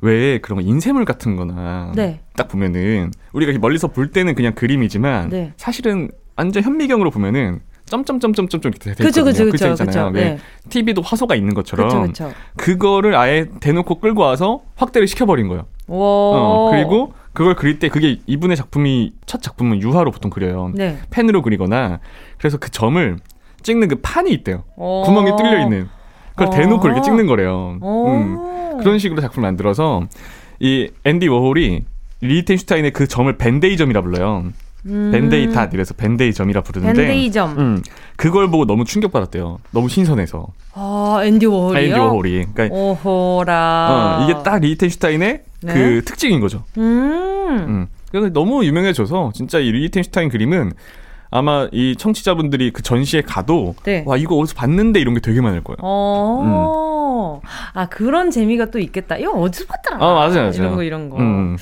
S4: 왜 그런 거 인쇄물 같은 거나
S1: 네.
S4: 딱 보면은 우리가 멀리서 볼 때는 그냥 그림이지만
S1: 네.
S4: 사실은 완전 현미경으로 보면은 점점점점점점 이렇게 돼
S1: 그쵸,
S4: 있거든요.
S1: 그쵸, 그쵸,
S4: 있잖아요.
S1: 그쵸.
S4: 왜
S1: 네.
S4: TV도 화소가 있는 것처럼. 그거를 아예 대놓고 끌고 와서 확대를 시켜버린 거예요.
S1: 와.
S4: 어, 그리고 그걸 그릴 때 그게 이분의 작품이 첫 작품은 유화로 보통 그려요.
S1: 네.
S4: 펜으로 그리거나 그래서 그 점을 찍는 그 판이 있대요.
S1: 어.
S4: 구멍이 뚫려 있는 그걸
S1: 어.
S4: 대놓고 이렇게 찍는 거래요.
S1: 어.
S4: 음. 그런 식으로 작품을 만들어서 이 앤디 워홀이 리히텐슈타인의 그 점을 벤데이 점이라 불러요.
S1: 음.
S4: 벤데이 dot 이래서 벤데이 점이라 부르는데
S1: 밴데이 점.
S4: 음, 그걸 보고 너무 충격받았대요. 너무 신선해서.
S1: 아, 앤디 워홀이요?
S4: 앤디 워홀이. 그러니까
S1: 오호라.
S4: 어, 이게 딱 리히텐슈타인의
S1: 네.
S4: 그 특징인 거죠.
S1: 음.
S4: 음. 그래서 너무 유명해져서 진짜 이 리히텐슈타인 그림은 아마 이 청취자분들이 그 전시에 가도
S1: 네.
S4: 와 이거 어디서 봤는데 이런 게 되게 많을 거예요.
S1: 어. 아, 그런 재미가 또 있겠다. 이거 어디서 봤더라?
S4: 아, 맞아요, 맞아요.
S1: 이런 거, 이런 거.
S4: 음.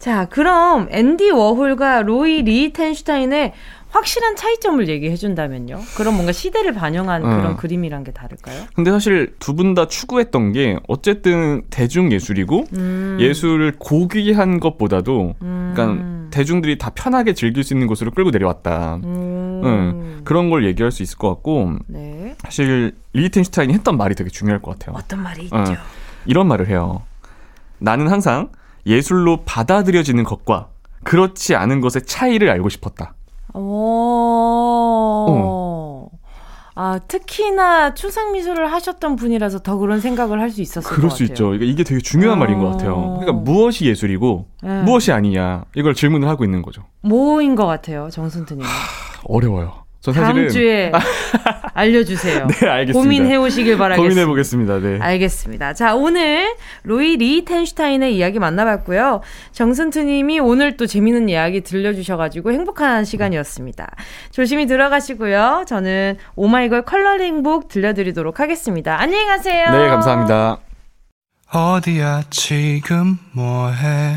S1: 자, 그럼 앤디 워홀과 로이 리히텐슈타인의 확실한 차이점을 얘기해 준다면요. 그럼 뭔가 시대를 반영한
S4: 어.
S1: 그런 그림이란 게 다를까요?
S4: 근데 사실 두 분 다 추구했던 게 어쨌든 대중 예술이고
S1: 음.
S4: 예술을 고귀한 것보다도
S1: 음.
S4: 그러니까 대중들이 다 편하게 즐길 수 있는 곳으로 끌고 내려왔다.
S1: 음.
S4: 응. 그런 걸 얘기할 수 있을 것 같고
S1: 네.
S4: 사실 리히텐슈타인이 했던 말이 되게 중요할 것 같아요.
S1: 어떤 말이 있죠?
S4: 어. 이런 말을 해요. 나는 항상 예술로 받아들여지는 것과 그렇지 않은 것의 차이를 알고 싶었다.
S1: 오. 아, 특히나 추상 미술을 하셨던 분이라서 더 그런 생각을 할 수 있었을 것
S4: 그럴
S1: 같아요.
S4: 수 있죠. 이게, 이게 되게 중요한
S1: 어.
S4: 말인 것 같아요. 그러니까 무엇이 예술이고
S1: 네.
S4: 무엇이 아니냐 이걸 질문을 하고 있는 거죠.
S1: 뭐인 것 같아요, 정순트님.
S4: 어려워요. 전
S1: 다음
S4: 사실은
S1: 주에 알려주세요.
S4: 네 알겠습니다.
S1: 고민해 오시길 바라겠습니다.
S4: 고민해 보겠습니다. 네.
S1: 알겠습니다. 자, 오늘 로이 리텐슈타인의 이야기 만나봤고요. 정순트님이 오늘 또 재밌는 이야기 들려주셔가지고 행복한 시간이었습니다. 조심히 들어가시고요. 저는 오마이걸 컬러링북 들려드리도록 하겠습니다. 안녕히 가세요.
S4: 네 감사합니다.
S2: 어디야 지금 뭐해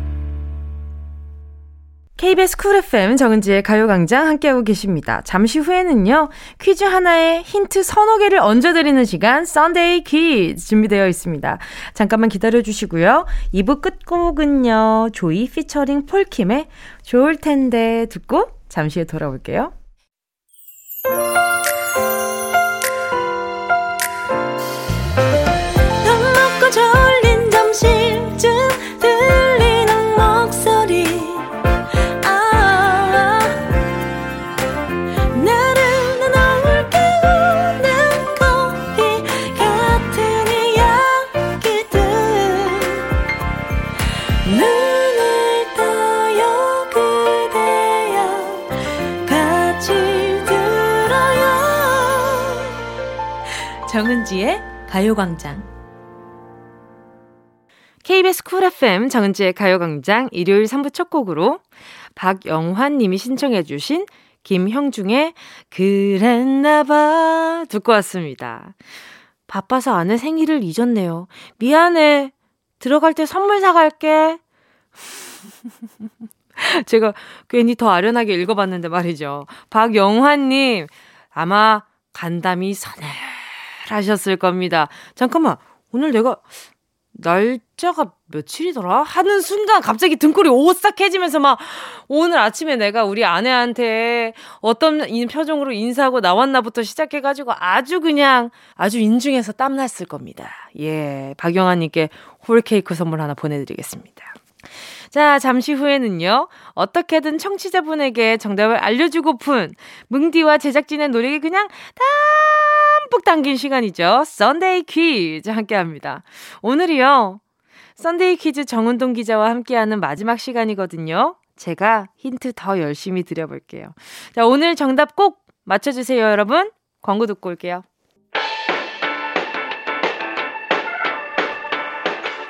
S1: KBS Cool FM 정은지의 가요광장 함께하고 계십니다. 잠시 후에는요, 퀴즈 하나에 힌트 서너 개를 얹어드리는 시간, Sunday 퀴즈 준비되어 있습니다. 잠깐만 기다려주시고요. 2부 끝곡은요, 조이 피처링 폴킴의 좋을 텐데 듣고 잠시 후에 돌아올게요. 정은지의 가요광장. KBS 쿨 FM 정은지의 가요광장 일요일 3부 첫 곡으로 박영환 님이 신청해 주신 김형중의 그랬나봐 듣고 왔습니다. 바빠서 아내 생일을 잊었네요. 미안해. 들어갈 때 선물 사갈게. 제가 괜히 더 아련하게 읽어봤는데 말이죠. 박영환님, 아마 간담이 서늘 하셨을 겁니다. 잠깐만, 오늘 내가 날짜가 며칠이더라? 하는 순간 갑자기 등골이 오싹해지면서 막 오늘 아침에 내가 우리 아내한테 어떤 표정으로 인사하고 나왔나부터 시작해가지고 아주 그냥 아주 인중에서 땀났을 겁니다. 예, 박영아님께 홀케이크 선물 하나 보내드리겠습니다. 자, 잠시 후에는요, 어떻게든 청취자분에게 정답을 알려주고픈 뭉디와 제작진의 노력이 그냥 담뿍 담긴 시간이죠. Sunday 퀴즈 함께 합니다. 오늘이요, Sunday 퀴즈 정은동 기자와 함께하는 마지막 시간이거든요. 제가 힌트 더 열심히 드려볼게요. 자, 오늘 정답 꼭 맞춰주세요, 여러분. 광고 듣고 올게요.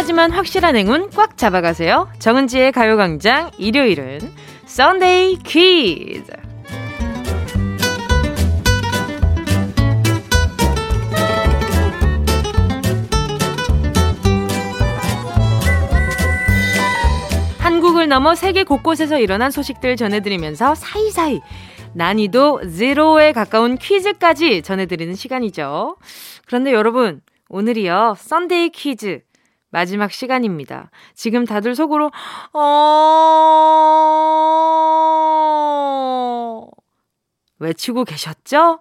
S1: 소소하지만 확실한 행운 꽉 잡아가세요. 정은지의 가요광장 일요일은 썬데이 퀴즈. 한국을 넘어 세계 곳곳에서 일어난 소식들 전해드리면서 사이사이 난이도 제로에 가까운 퀴즈까지 전해드리는 시간이죠. 그런데 여러분, 오늘이요, Sunday 퀴즈 마지막 시간입니다. 지금 다들 속으로, 어, 외치고 계셨죠?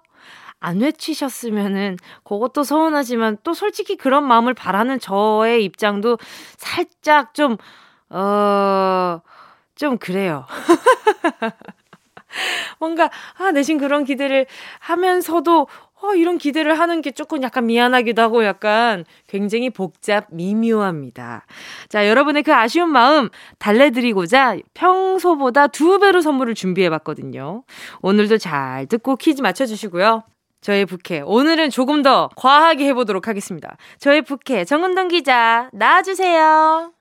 S1: 안 외치셨으면은 그것도 서운하지만 또 솔직히 그런 마음을 바라는 저의 입장도 살짝 좀, 어, 좀 그래요. 뭔가, 아, 내신 그런 기대를 하면서도, 어, 이런 기대를 하는 게 조금 약간 미안하기도 하고 약간 굉장히 복잡, 미묘합니다. 자, 여러분의 그 아쉬운 마음 달래드리고자 평소보다 두 배로 선물을 준비해 봤거든요. 오늘도 잘 듣고 퀴즈 맞춰주시고요. 저의 부캐. 오늘은 조금 더 과하게 해보도록 하겠습니다. 저의 부캐, 정은동 기자, 나와주세요.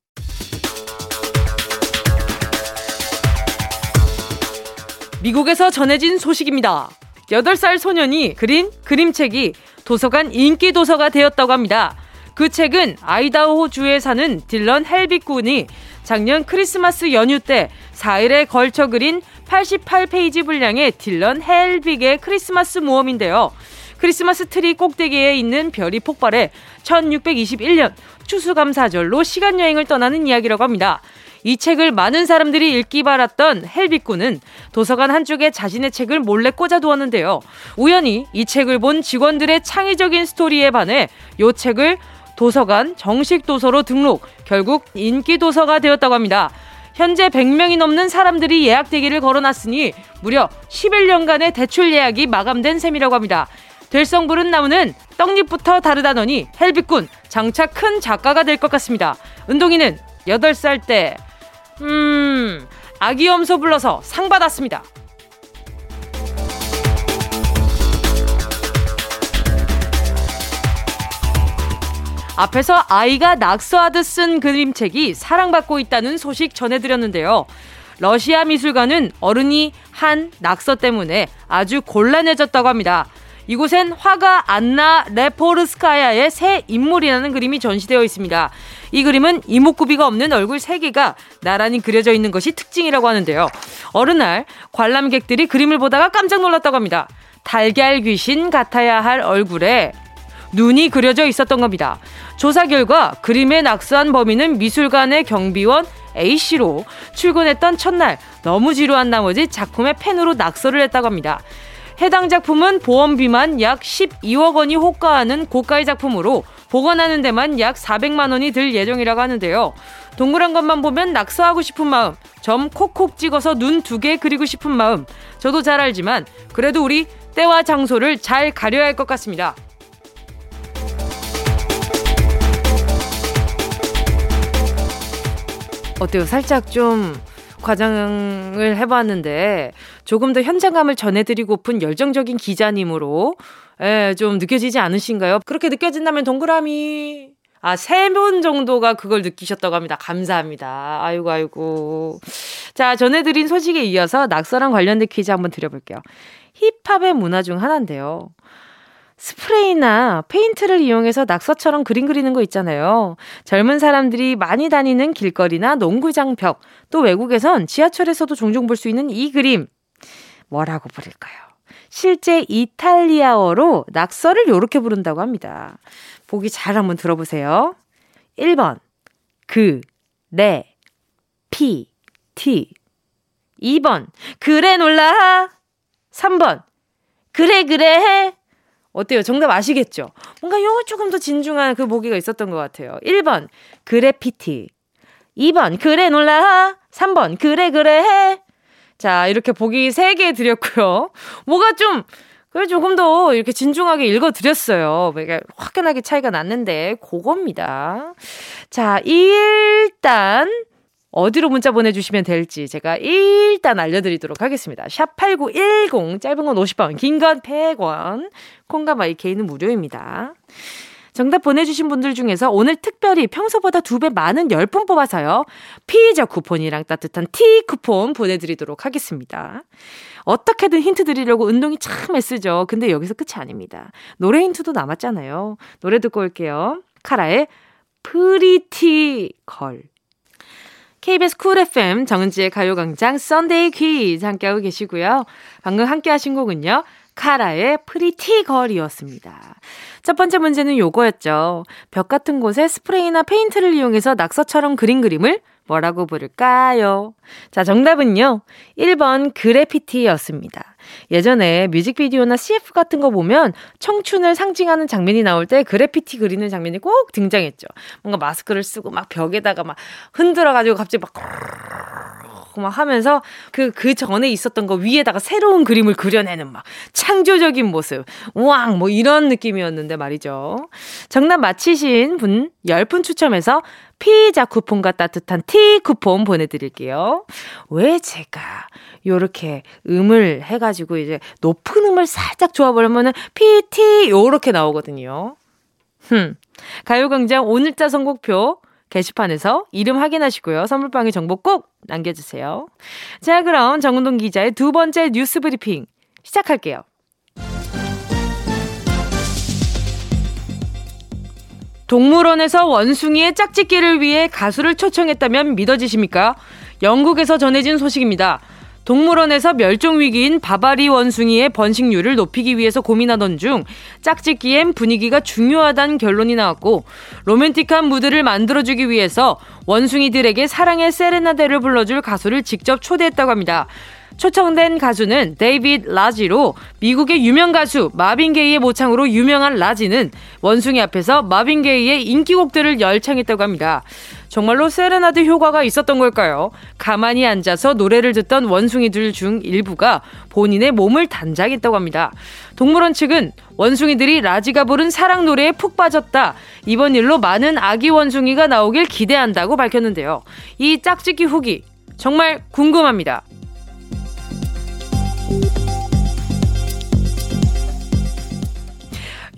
S1: 미국에서 전해진 소식입니다. 8살 소년이 그린 그림책이 도서관 인기 도서가 되었다고 합니다. 그 책은 아이다호주에 사는 딜런 헬빅 군이 작년 크리스마스 연휴 때 4일에 걸쳐 그린 88페이지 분량의 딜런 헬빅의 크리스마스 모험인데요. 크리스마스 트리 꼭대기에 있는 별이 폭발해 1621년 추수감사절로 시간여행을 떠나는 이야기라고 합니다. 이 책을 많은 사람들이 읽기 바랐던 헬비꾼은 도서관 한쪽에 자신의 책을 몰래 꽂아두었는데요. 우연히 이 책을 본 직원들의 창의적인 스토리에 반해 이 책을 도서관 정식 도서로 등록, 결국 인기 도서가 되었다고 합니다. 현재 100명이 넘는 사람들이 예약 대기를 걸어놨으니 무려 11년간의 대출 예약이 마감된 셈이라고 합니다. 될성 부른 나무는 떡잎부터 다르다더니 헬비꾼 장차 큰 작가가 될 것 같습니다. 은동이는 8살 때 음, 아기 염소 불러서 상 받았습니다. 앞에서 아이가 낙서하듯 쓴 그림책이 사랑받고 있다는 소식 전해드렸는데요. 러시아 미술관은 어른이 한 낙서 때문에 아주 곤란해졌다고 합니다. 이곳엔 화가 안나 레포르스카야의 새 인물이라는 그림이 전시되어 있습니다. 이 그림은 이목구비가 없는 얼굴 3개가 나란히 그려져 있는 것이 특징이라고 하는데요. 어느 날 관람객들이 그림을 보다가 깜짝 놀랐다고 합니다. 달걀 귀신 같아야 할 얼굴에 눈이 그려져 있었던 겁니다. 조사 결과 그림에 낙서한 범인은 미술관의 경비원 A씨로 출근했던 첫날 너무 지루한 나머지 작품에 펜으로 낙서를 했다고 합니다. 해당 작품은 보험비만 약 12억 원이 호가하는 고가의 작품으로 보관하는 데만 약 400만 원이 들 예정이라고 하는데요. 동그란 것만 보면 낙서하고 싶은 마음, 점 콕콕 찍어서 눈 두 개 그리고 싶은 마음. 저도 잘 알지만 그래도 우리 때와 장소를 잘 가려야 할 것 같습니다. 어때요? 살짝 좀 과장을 해봤는데 조금 더 현장감을 전해드리고픈 열정적인 기자님으로 예, 좀 느껴지지 않으신가요? 그렇게 느껴진다면 동그라미 아, 세 분 정도가 그걸 느끼셨다고 합니다. 감사합니다. 아이고, 아이고. 자, 전해드린 소식에 이어서 낙서랑 관련된 퀴즈 한번 드려볼게요. 힙합의 문화 중 하나인데요. 스프레이나 페인트를 이용해서 낙서처럼 그림 그리는 거 있잖아요. 젊은 사람들이 많이 다니는 길거리나 농구장 벽, 또 외국에선 지하철에서도 종종 볼 수 있는 이 그림. 뭐라고 부를까요? 실제 이탈리아어로 낙서를 이렇게 부른다고 합니다. 보기 잘 한번 들어보세요. 1번, 그, 네, 피, 티. 2번, 그래 놀라. 3번, 그래, 그래. 어때요? 정답 아시겠죠? 뭔가 요거 조금 더 진중한 그 보기가 있었던 것 같아요. 1번, 그래피티. 2번, 그래 놀라. 3번, 그래, 그래 해. 자, 이렇게 보기 3개 드렸고요. 뭐가 좀, 그래 조금 더 이렇게 진중하게 읽어드렸어요. 이게 확연하게 차이가 났는데, 그겁니다. 자, 일단, 어디로 문자 보내주시면 될지 제가 일단 알려드리도록 하겠습니다. 샵 8910, 짧은 건 50원, 긴 건 100원, 콩과 마이케이는 무료입니다. 정답 보내주신 분들 중에서 오늘 특별히 평소보다 두 배 많은 10분 뽑아서요. 피자 쿠폰이랑 따뜻한 티 쿠폰 보내드리도록 하겠습니다. 어떻게든 힌트 드리려고 은동이 참 애쓰죠. 근데 여기서 끝이 아닙니다. 노래 힌트도 남았잖아요. 노래 듣고 올게요. 카라의 Pretty Girl. KBS Cool FM 정은지의 가요광장 Sunday 퀴즈 함께하고 계시고요. 방금 함께 하신 곡은요. 카라의 Pretty Girl이었습니다. 첫 번째 문제는 요거였죠. 벽 같은 곳에 스프레이나 페인트를 이용해서 낙서처럼 그린 그림을 뭐라고 부를까요? 자, 정답은요. 1번 그래피티였습니다. 예전에 뮤직비디오나 CF 같은 거 보면 청춘을 상징하는 장면이 나올 때 그래피티 그리는 장면이 꼭 등장했죠. 뭔가 마스크를 쓰고 막 벽에다가 막 흔들어가지고 갑자기 막 막 하면서 그, 그 전에 있었던 거 위에다가 새로운 그림을 그려내는 막 창조적인 모습. 우왕! 뭐 이런 느낌이었는데 말이죠. 정답 맞히신 분 10분 추첨해서 피자 쿠폰과 따뜻한 티 쿠폰 보내드릴게요. 왜 제가 요렇게 음을 해가지고 이제 높은 음을 살짝 좋아보려면은 PT 요렇게 나오거든요. 흠. 가요광장 오늘자 선곡표 게시판에서 이름 확인하시고요. 선물방에 정보 꼭 남겨주세요. 자, 그럼 정은동 기자의 두 번째 뉴스 브리핑 시작할게요. 동물원에서 원숭이의 짝짓기를 위해 가수를 초청했다면 믿어지십니까? 영국에서 전해진 소식입니다. 동물원에서 멸종 위기인 바바리 원숭이의 번식률을 높이기 위해서 고민하던 중 짝짓기엔 분위기가 중요하다는 결론이 나왔고 로맨틱한 무드를 만들어주기 위해서 원숭이들에게 사랑의 세레나데를 불러줄 가수를 직접 초대했다고 합니다. 초청된 가수는 데이비드 라지로 미국의 유명 가수 마빈 게이의 모창으로 유명한 라지는 원숭이 앞에서 마빈 게이의 인기곡들을 열창했다고 합니다. 정말로 세레나드 효과가 있었던 걸까요? 가만히 앉아서 노래를 듣던 원숭이들 중 일부가 본인의 몸을 단장했다고 합니다. 동물원 측은 원숭이들이 라지가 부른 사랑 노래에 푹 빠졌다. 이번 일로 많은 아기 원숭이가 나오길 기대한다고 밝혔는데요. 이 짝짓기 후기 정말 궁금합니다.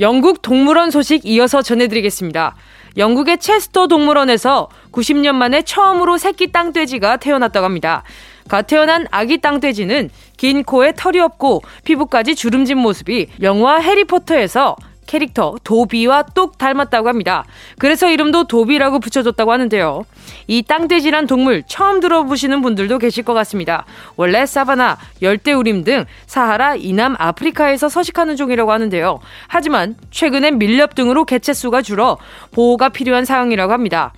S1: 영국 동물원 소식 이어서 전해드리겠습니다. 영국의 체스터 동물원에서 90년 만에 처음으로 새끼 땅돼지가 태어났다고 합니다. 갓 태어난 아기 땅돼지는 긴 코에 털이 없고 피부까지 주름진 모습이 영화 해리포터에서 캐릭터 도비와 똑 닮았다고 합니다. 그래서 이름도 도비라고 붙여줬다고 하는데요. 이 땅돼지란 동물 처음 들어보시는 분들도 계실 것 같습니다. 원래 사바나, 열대우림 등 사하라 이남 아프리카에서 서식하는 종이라고 하는데요. 하지만 최근엔 밀렵 등으로 개체수가 줄어 보호가 필요한 상황이라고 합니다.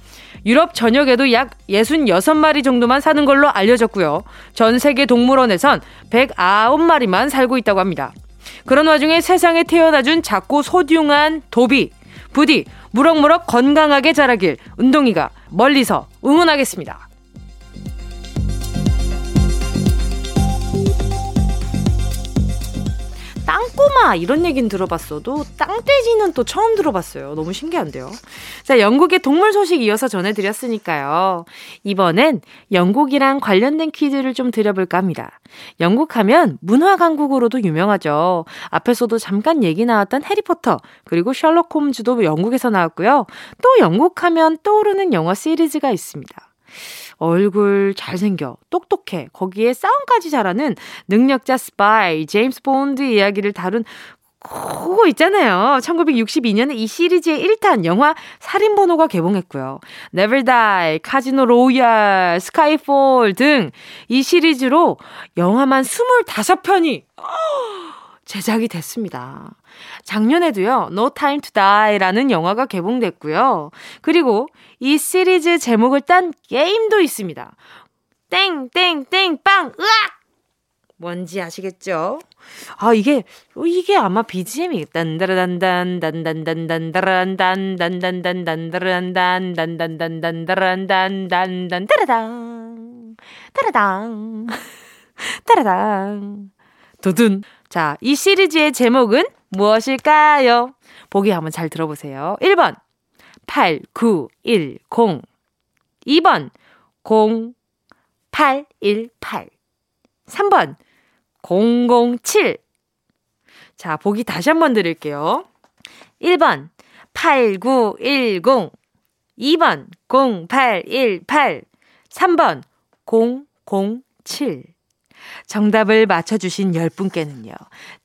S1: 유럽 전역에도 약 66마리 정도만 사는 걸로 알려졌고요. 전 세계 동물원에선 109마리만 살고 있다고 합니다. 그런 와중에 세상에 태어나준 작고 소중한 도비, 부디 무럭무럭 건강하게 자라길 운동이가 멀리서 응원하겠습니다. 땅꼬마 이런 얘기는 들어봤어도 땅돼지는 또 처음 들어봤어요. 너무 신기한데요. 자, 영국의 동물 소식 이어서 전해드렸으니까요. 이번엔 영국이랑 관련된 퀴즈를 좀 드려볼까 합니다. 영국 하면 문화 강국으로도 유명하죠. 앞에서도 잠깐 얘기 나왔던 해리포터 그리고 셜록 홈즈도 영국에서 나왔고요. 또 영국 하면 떠오르는 영화 시리즈가 있습니다. 얼굴 잘생겨, 똑똑해, 거기에 싸움까지 잘하는 능력자 스파이, 제임스 본드 이야기를 다룬 그거 있잖아요. 1962년에 이 시리즈의 1탄 영화 살인번호가 개봉했고요. Never Die, Casino Royale, Skyfall 등 이 시리즈로 영화만 25편이 제작이 됐습니다. 작년에도요, No Time to Die라는 영화가 개봉됐고요. 그리고 이 시리즈 제목을 딴 게임도 있습니다. 땡, 땡, 땡, 빵, 으악! 뭔지 아시겠죠? 아, 이게, 이게 아마 BGM이, 딴다라단단, 단단단단다란단, 단단단단다란단, 단단단단다란단, 단단, 따라당, 따라당, 따라당. 두둔. 자, 이 시리즈의 제목은 무엇일까요? 보기 한번 잘 들어보세요. 1번, 8910. 2번, 0818. 3번, 007. 자, 보기 다시 한번 드릴게요. 1번, 8910. 2번, 0818. 3번, 007. 정답을 맞춰주신 10분께는요.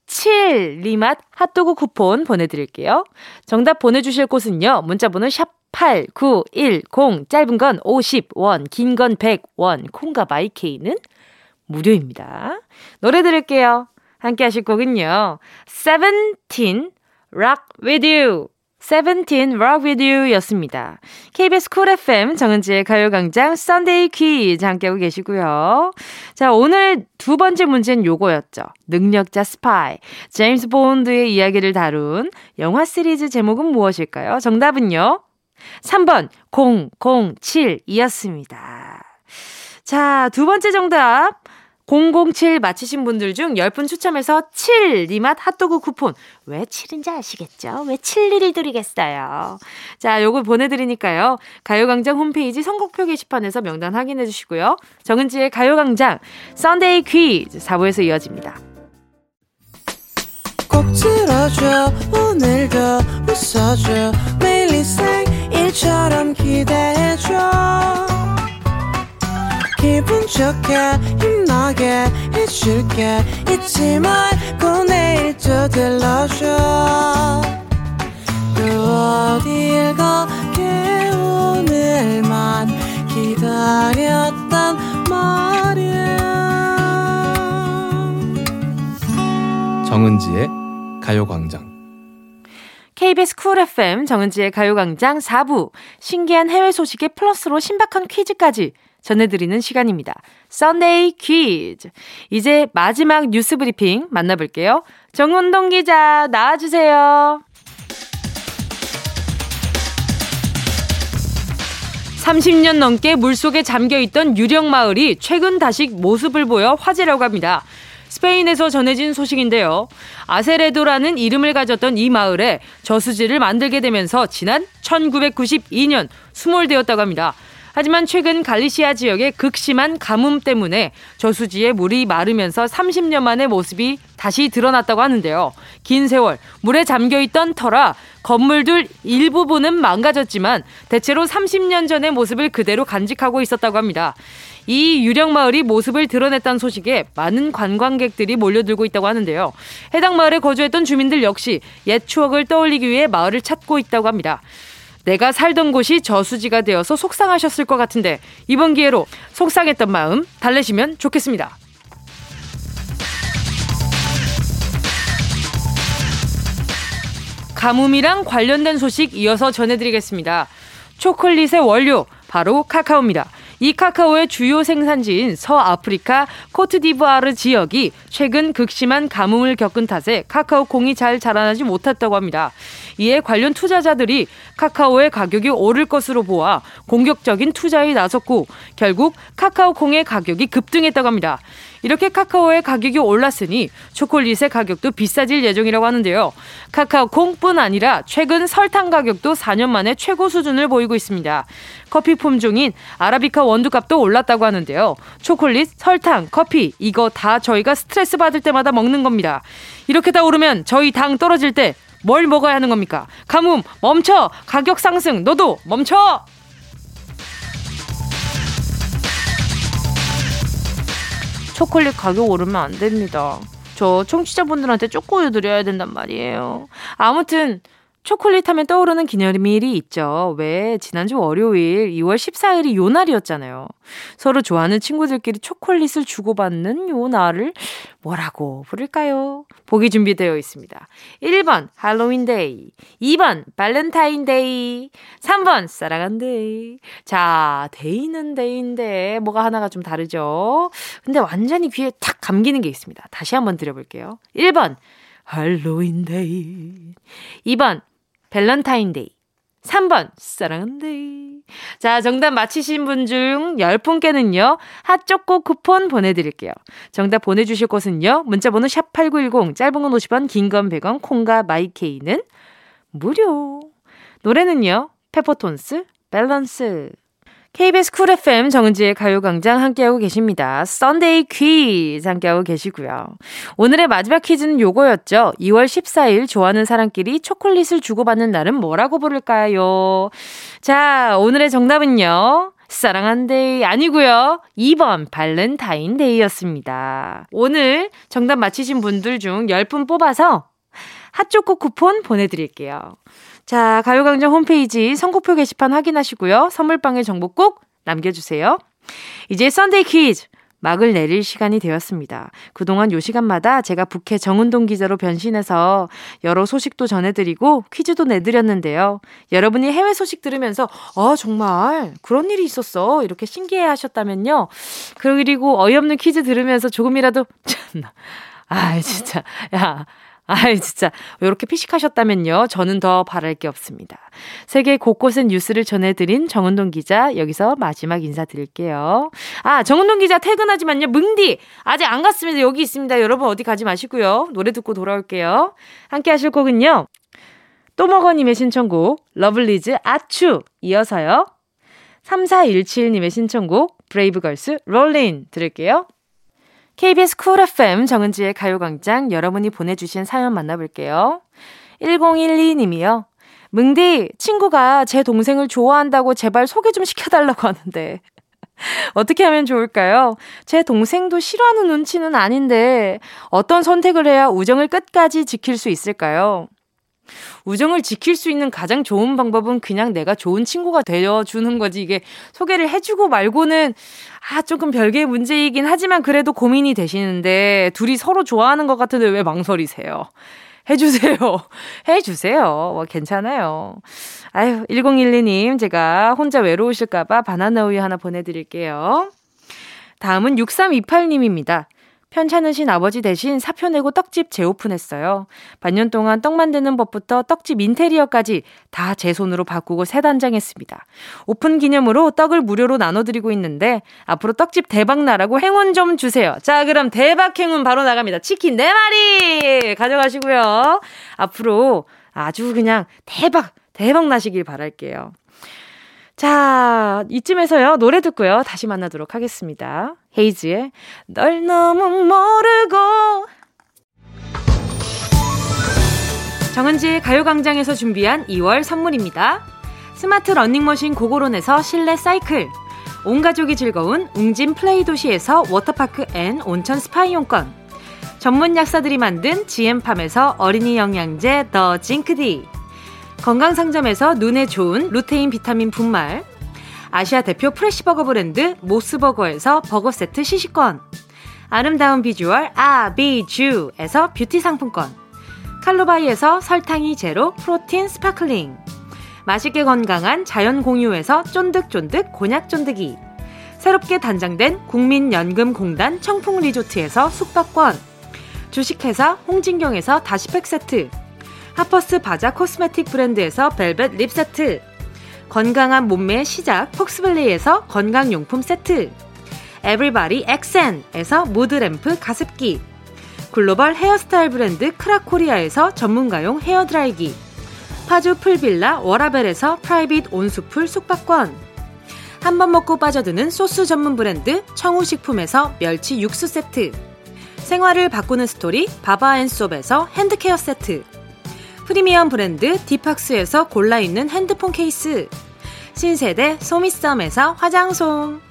S1: 7 리맛 핫도그 쿠폰 보내드릴게요. 정답 보내주실 곳은요. 문자번호 샵 8910 짧은 건 50원 긴 건 100원 콩과 마이케이는 무료입니다. 노래 들을게요. 함께 하실 곡은요. 세븐틴 Rock With You 세븐틴 Rock With You 였습니다. KBS 쿨 FM 정은지의 가요광장 Sunday 퀴즈 함께하고 계시고요. 자, 오늘 두 번째 문제는 요거였죠. 능력자 스파이. 제임스 본드의 이야기를 다룬 영화 시리즈 제목은 무엇일까요? 정답은요. 3번 007이었습니다. 자, 두 번째 정답. 007 맞히신 분들 중 10분 추첨해서 칠리맛 핫도그 쿠폰. 왜 7인지 아시겠죠? 왜 7일을 드리겠어요? 자, 요걸 보내드리니까요. 가요광장 홈페이지 선곡표 게시판에서 명단 확인해 주시고요. 정은지의 가요광장 썬데이 퀴즈 4부에서 이어집니다. 꼭 들어줘 오늘도 웃어줘 매일 일처럼 기대해줘 기분 좋게 힘나게 해줄게. 잊지 말고 내일 또 들러줘. 또
S5: 어딜 가게 오늘만 기다렸단 말이야.
S6: 정은지의 가요광장.
S1: KBS 쿨 FM 정은지의 가요광장 4부. 신기한 해외 소식에 플러스로 신박한 퀴즈까지 전해드리는 시간입니다. Sunday 퀴즈. 이제 마지막 뉴스 브리핑 만나볼게요. 정운동 기자 나와주세요. 30년 넘게 물속에 잠겨있던 유령 마을이 최근 다시 모습을 보여 화제라고 합니다. 스페인에서 전해진 소식인데요. 아세레도라는 이름을 가졌던 이 마을에 저수지를 만들게 되면서 지난 1992년 수몰되었다고 합니다. 하지만 최근 갈리시아 지역의 극심한 가뭄 때문에 저수지에 물이 마르면서 30년 만의 모습이 다시 드러났다고 하는데요. 긴 세월 물에 잠겨 있던 터라 건물들 일부분은 망가졌지만 대체로 30년 전의 모습을 그대로 간직하고 있었다고 합니다. 이 유령 마을이 모습을 드러냈다는 소식에 많은 관광객들이 몰려들고 있다고 하는데요. 해당 마을에 거주했던 주민들 역시 옛 추억을 떠올리기 위해 마을을 찾고 있다고 합니다. 내가 살던 곳이 저수지가 되어서 속상하셨을 것 같은데 이번 기회로 속상했던 마음 달래시면 좋겠습니다. 가뭄이랑 관련된 소식 이어서 전해드리겠습니다. 초콜릿의 원료 바로 카카오입니다. 이 카카오의 주요 생산지인 서아프리카 코트디부아르 지역이 최근 극심한 가뭄을 겪은 탓에 카카오 콩이 잘 자라나지 못했다고 합니다. 이에 관련 투자자들이 카카오의 가격이 오를 것으로 보아 공격적인 투자에 나섰고 결국 카카오 콩의 가격이 급등했다고 합니다. 이렇게 카카오의 가격이 올랐으니 초콜릿의 가격도 비싸질 예정이라고 하는데요. 카카오 콩뿐 아니라 최근 설탕 가격도 4년 만에 최고 수준을 보이고 있습니다. 커피 품종인 아라비카 원두값도 올랐다고 하는데요. 초콜릿, 설탕, 커피 이거 다 저희가 스트레스 받을 때마다 먹는 겁니다. 이렇게 다 오르면 저희 당 떨어질 때 뭘 먹어야 하는 겁니까? 가뭄 멈춰! 가격 상승 너도 멈춰! 초콜릿 가격 오르면 안 됩니다. 저 청취자분들한테 쪼꼬유 드려야 된단 말이에요. 아무튼 초콜릿 하면 떠오르는 기념일이 있죠. 왜 지난주 월요일 2월 14일이 요 날이었잖아요. 서로 좋아하는 친구들끼리 초콜릿을 주고받는 요 날을 뭐라고 부를까요? 보기 준비되어 있습니다. 1번 할로윈 데이, 2번 발렌타인 데이, 3번 사랑한 데이. 자, 데이는 데이인데 뭐가 하나가 좀 다르죠. 근데 완전히 귀에 탁 감기는 게 있습니다. 다시 한번 드려 볼게요. 1번 할로윈 데이, 2번 밸런타인데이. 3번, 사랑한데이. 자, 정답 맞히신 분 중 10분께는요, 핫초코 쿠폰 보내드릴게요. 정답 보내주실 곳은요, 문자번호 샵8910, 짧은 건 50원, 긴 건 100원, 콩과 마이케이는 무료. 노래는요, 페퍼톤스, 밸런스. KBS 쿨 FM 정은지의 가요광장 함께하고 계십니다. Sunday 퀴즈 함께하고 계시고요. 오늘의 마지막 퀴즈는 요거였죠. 2월 14일 좋아하는 사람끼리 초콜릿을 주고받는 날은 뭐라고 부를까요? 자, 오늘의 정답은요. 사랑한데이 아니고요. 2번 발렌타인데이였습니다. 오늘 정답 맞히신 분들 중 10분 뽑아서 핫초코 쿠폰 보내드릴게요. 자, 가요광장 홈페이지 선곡표 게시판 확인하시고요. 선물방에 정보 꼭 남겨주세요. 이제 Sunday 퀴즈. 막을 내릴 시간이 되었습니다. 그동안 요 시간마다 제가 부캐 정은동 기자로 변신해서 여러 소식도 전해드리고 퀴즈도 내드렸는데요. 여러분이 해외 소식 들으면서 아 정말 그런 일이 있었어 이렇게 신기해 하셨다면요. 그리고 어이없는 퀴즈 들으면서 조금이라도 참나 아 진짜 야 아이, 진짜. 이렇게 피식하셨다면요. 저는 더 바랄 게 없습니다. 세계 곳곳의 뉴스를 전해드린 정은동 기자, 여기서 마지막 인사드릴게요. 아, 정은동 기자 퇴근하지만요. 뭉디! 아직 안 갔습니다. 여기 있습니다. 여러분 어디 가지 마시고요. 노래 듣고 돌아올게요. 함께 하실 곡은요. 또먹어님의 신청곡, 러블리즈 아추! 이어서요. 3417님의 신청곡, 브레이브걸스 Rollin' 들을게요. KBS 쿨 FM 정은지의 가요광장 여러분이 보내주신 사연 만나볼게요. 1012님이요. 뭉디, 친구가 제 동생을 좋아한다고 제발 소개 좀 시켜달라고 하는데. 어떻게 하면 좋을까요? 제 동생도 싫어하는 눈치는 아닌데, 어떤 선택을 해야 우정을 끝까지 지킬 수 있을까요? 우정을 지킬 수 있는 가장 좋은 방법은 그냥 내가 좋은 친구가 되어주는 거지. 이게 소개를 해주고 말고는, 아, 조금 별개의 문제이긴 하지만 그래도 고민이 되시는데, 둘이 서로 좋아하는 것 같은데 왜 망설이세요? 해주세요. 해주세요. 뭐, 괜찮아요. 아유, 1012님, 제가 혼자 외로우실까봐 바나나 우유 하나 보내드릴게요. 다음은 6328님입니다. 편찮으신 아버지 대신 사표 내고 떡집 재오픈했어요. 반년 동안 떡 만드는 법부터 떡집 인테리어까지 다 제 손으로 바꾸고 새 단장했습니다. 오픈 기념으로 떡을 무료로 나눠드리고 있는데 앞으로 떡집 대박 나라고 행운 좀 주세요. 자, 그럼 대박 행운 바로 나갑니다. 치킨 4마리 가져가시고요. 앞으로 아주 그냥 대박, 대박 나시길 바랄게요. 자, 이쯤에서요, 노래 듣고요, 다시 만나도록 하겠습니다. 헤이즈의 널 너무 모르고. 정은지의 가요광장에서 준비한 2월 선물입니다. 스마트 러닝머신 고고론에서 실내 사이클. 온 가족이 즐거운 웅진 플레이 도시에서 워터파크 and 온천 스파 이용권. 전문 약사들이 만든 지엠팜에서 어린이 영양제 더 징크디. 건강상점에서 눈에 좋은 루테인 비타민 분말 아시아 대표 fresh 버거 브랜드 모스버거에서 버거 세트 시식권. 아름다운 비주얼 아비쥬에서 뷰티 상품권. 칼로바이에서 설탕이 제로 protein sparkling. 맛있게 건강한 자연 공유에서 쫀득쫀득 곤약 쫀득이. 새롭게 단장된 국민연금공단 청풍 리조트에서 숙박권. 주식회사 홍진경에서 다시팩 세트. 하퍼스 바자 cosmetic 브랜드에서 벨벳 lip 세트 건강한 몸매의 시작 폭스블레이에서 건강용품 세트. 에브리바디 엑센에서 무드램프 가습기. 글로벌 헤어스타일 브랜드 크라코리아에서 전문가용 헤어드라이기. 파주 풀빌라 워라벨에서 private 온수풀 숙박권. 한 번 먹고 빠져드는 소스 전문 브랜드 청우식품에서 멸치 육수 세트. 생활을 바꾸는 스토리 바바앤솝에서 hand care 세트 프리미엄 브랜드 디팍스에서 골라 있는 핸드폰 케이스. 신세대 소미썸에서 화장솜.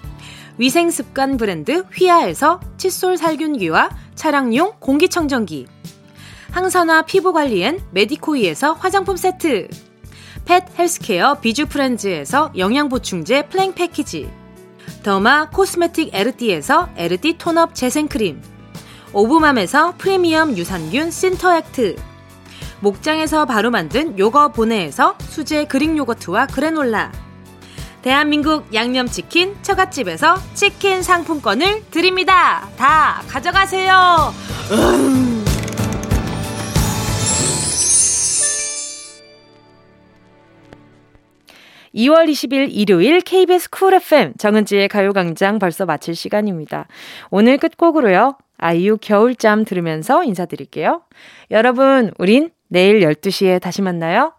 S1: 위생습관 브랜드 휘하에서 칫솔 살균기와 차량용 공기청정기. 항산화 피부관리엔 메디코이에서 화장품 세트. pet healthcare 비주프렌즈에서 영양보충제 플랭 패키지. 더마 코스메틱 에르띠에서 에르띠 톤업 재생크림. 오브맘에서 프리미엄 유산균 신터액트 목장에서 바로 만든 요거 보내에서 수제 그릭 요거트와 그래놀라 대한민국 양념치킨 처갓집에서 치킨 상품권을 드립니다. 다 가져가세요. 음. (2월 20일) 일요일 KBS 쿨 FM 정은지의 가요광장 벌써 마칠 시간입니다. 오늘 끝곡으로요. 아이유 겨울잠 들으면서 인사드릴게요. 여러분, 우린 내일 12시에 다시 만나요.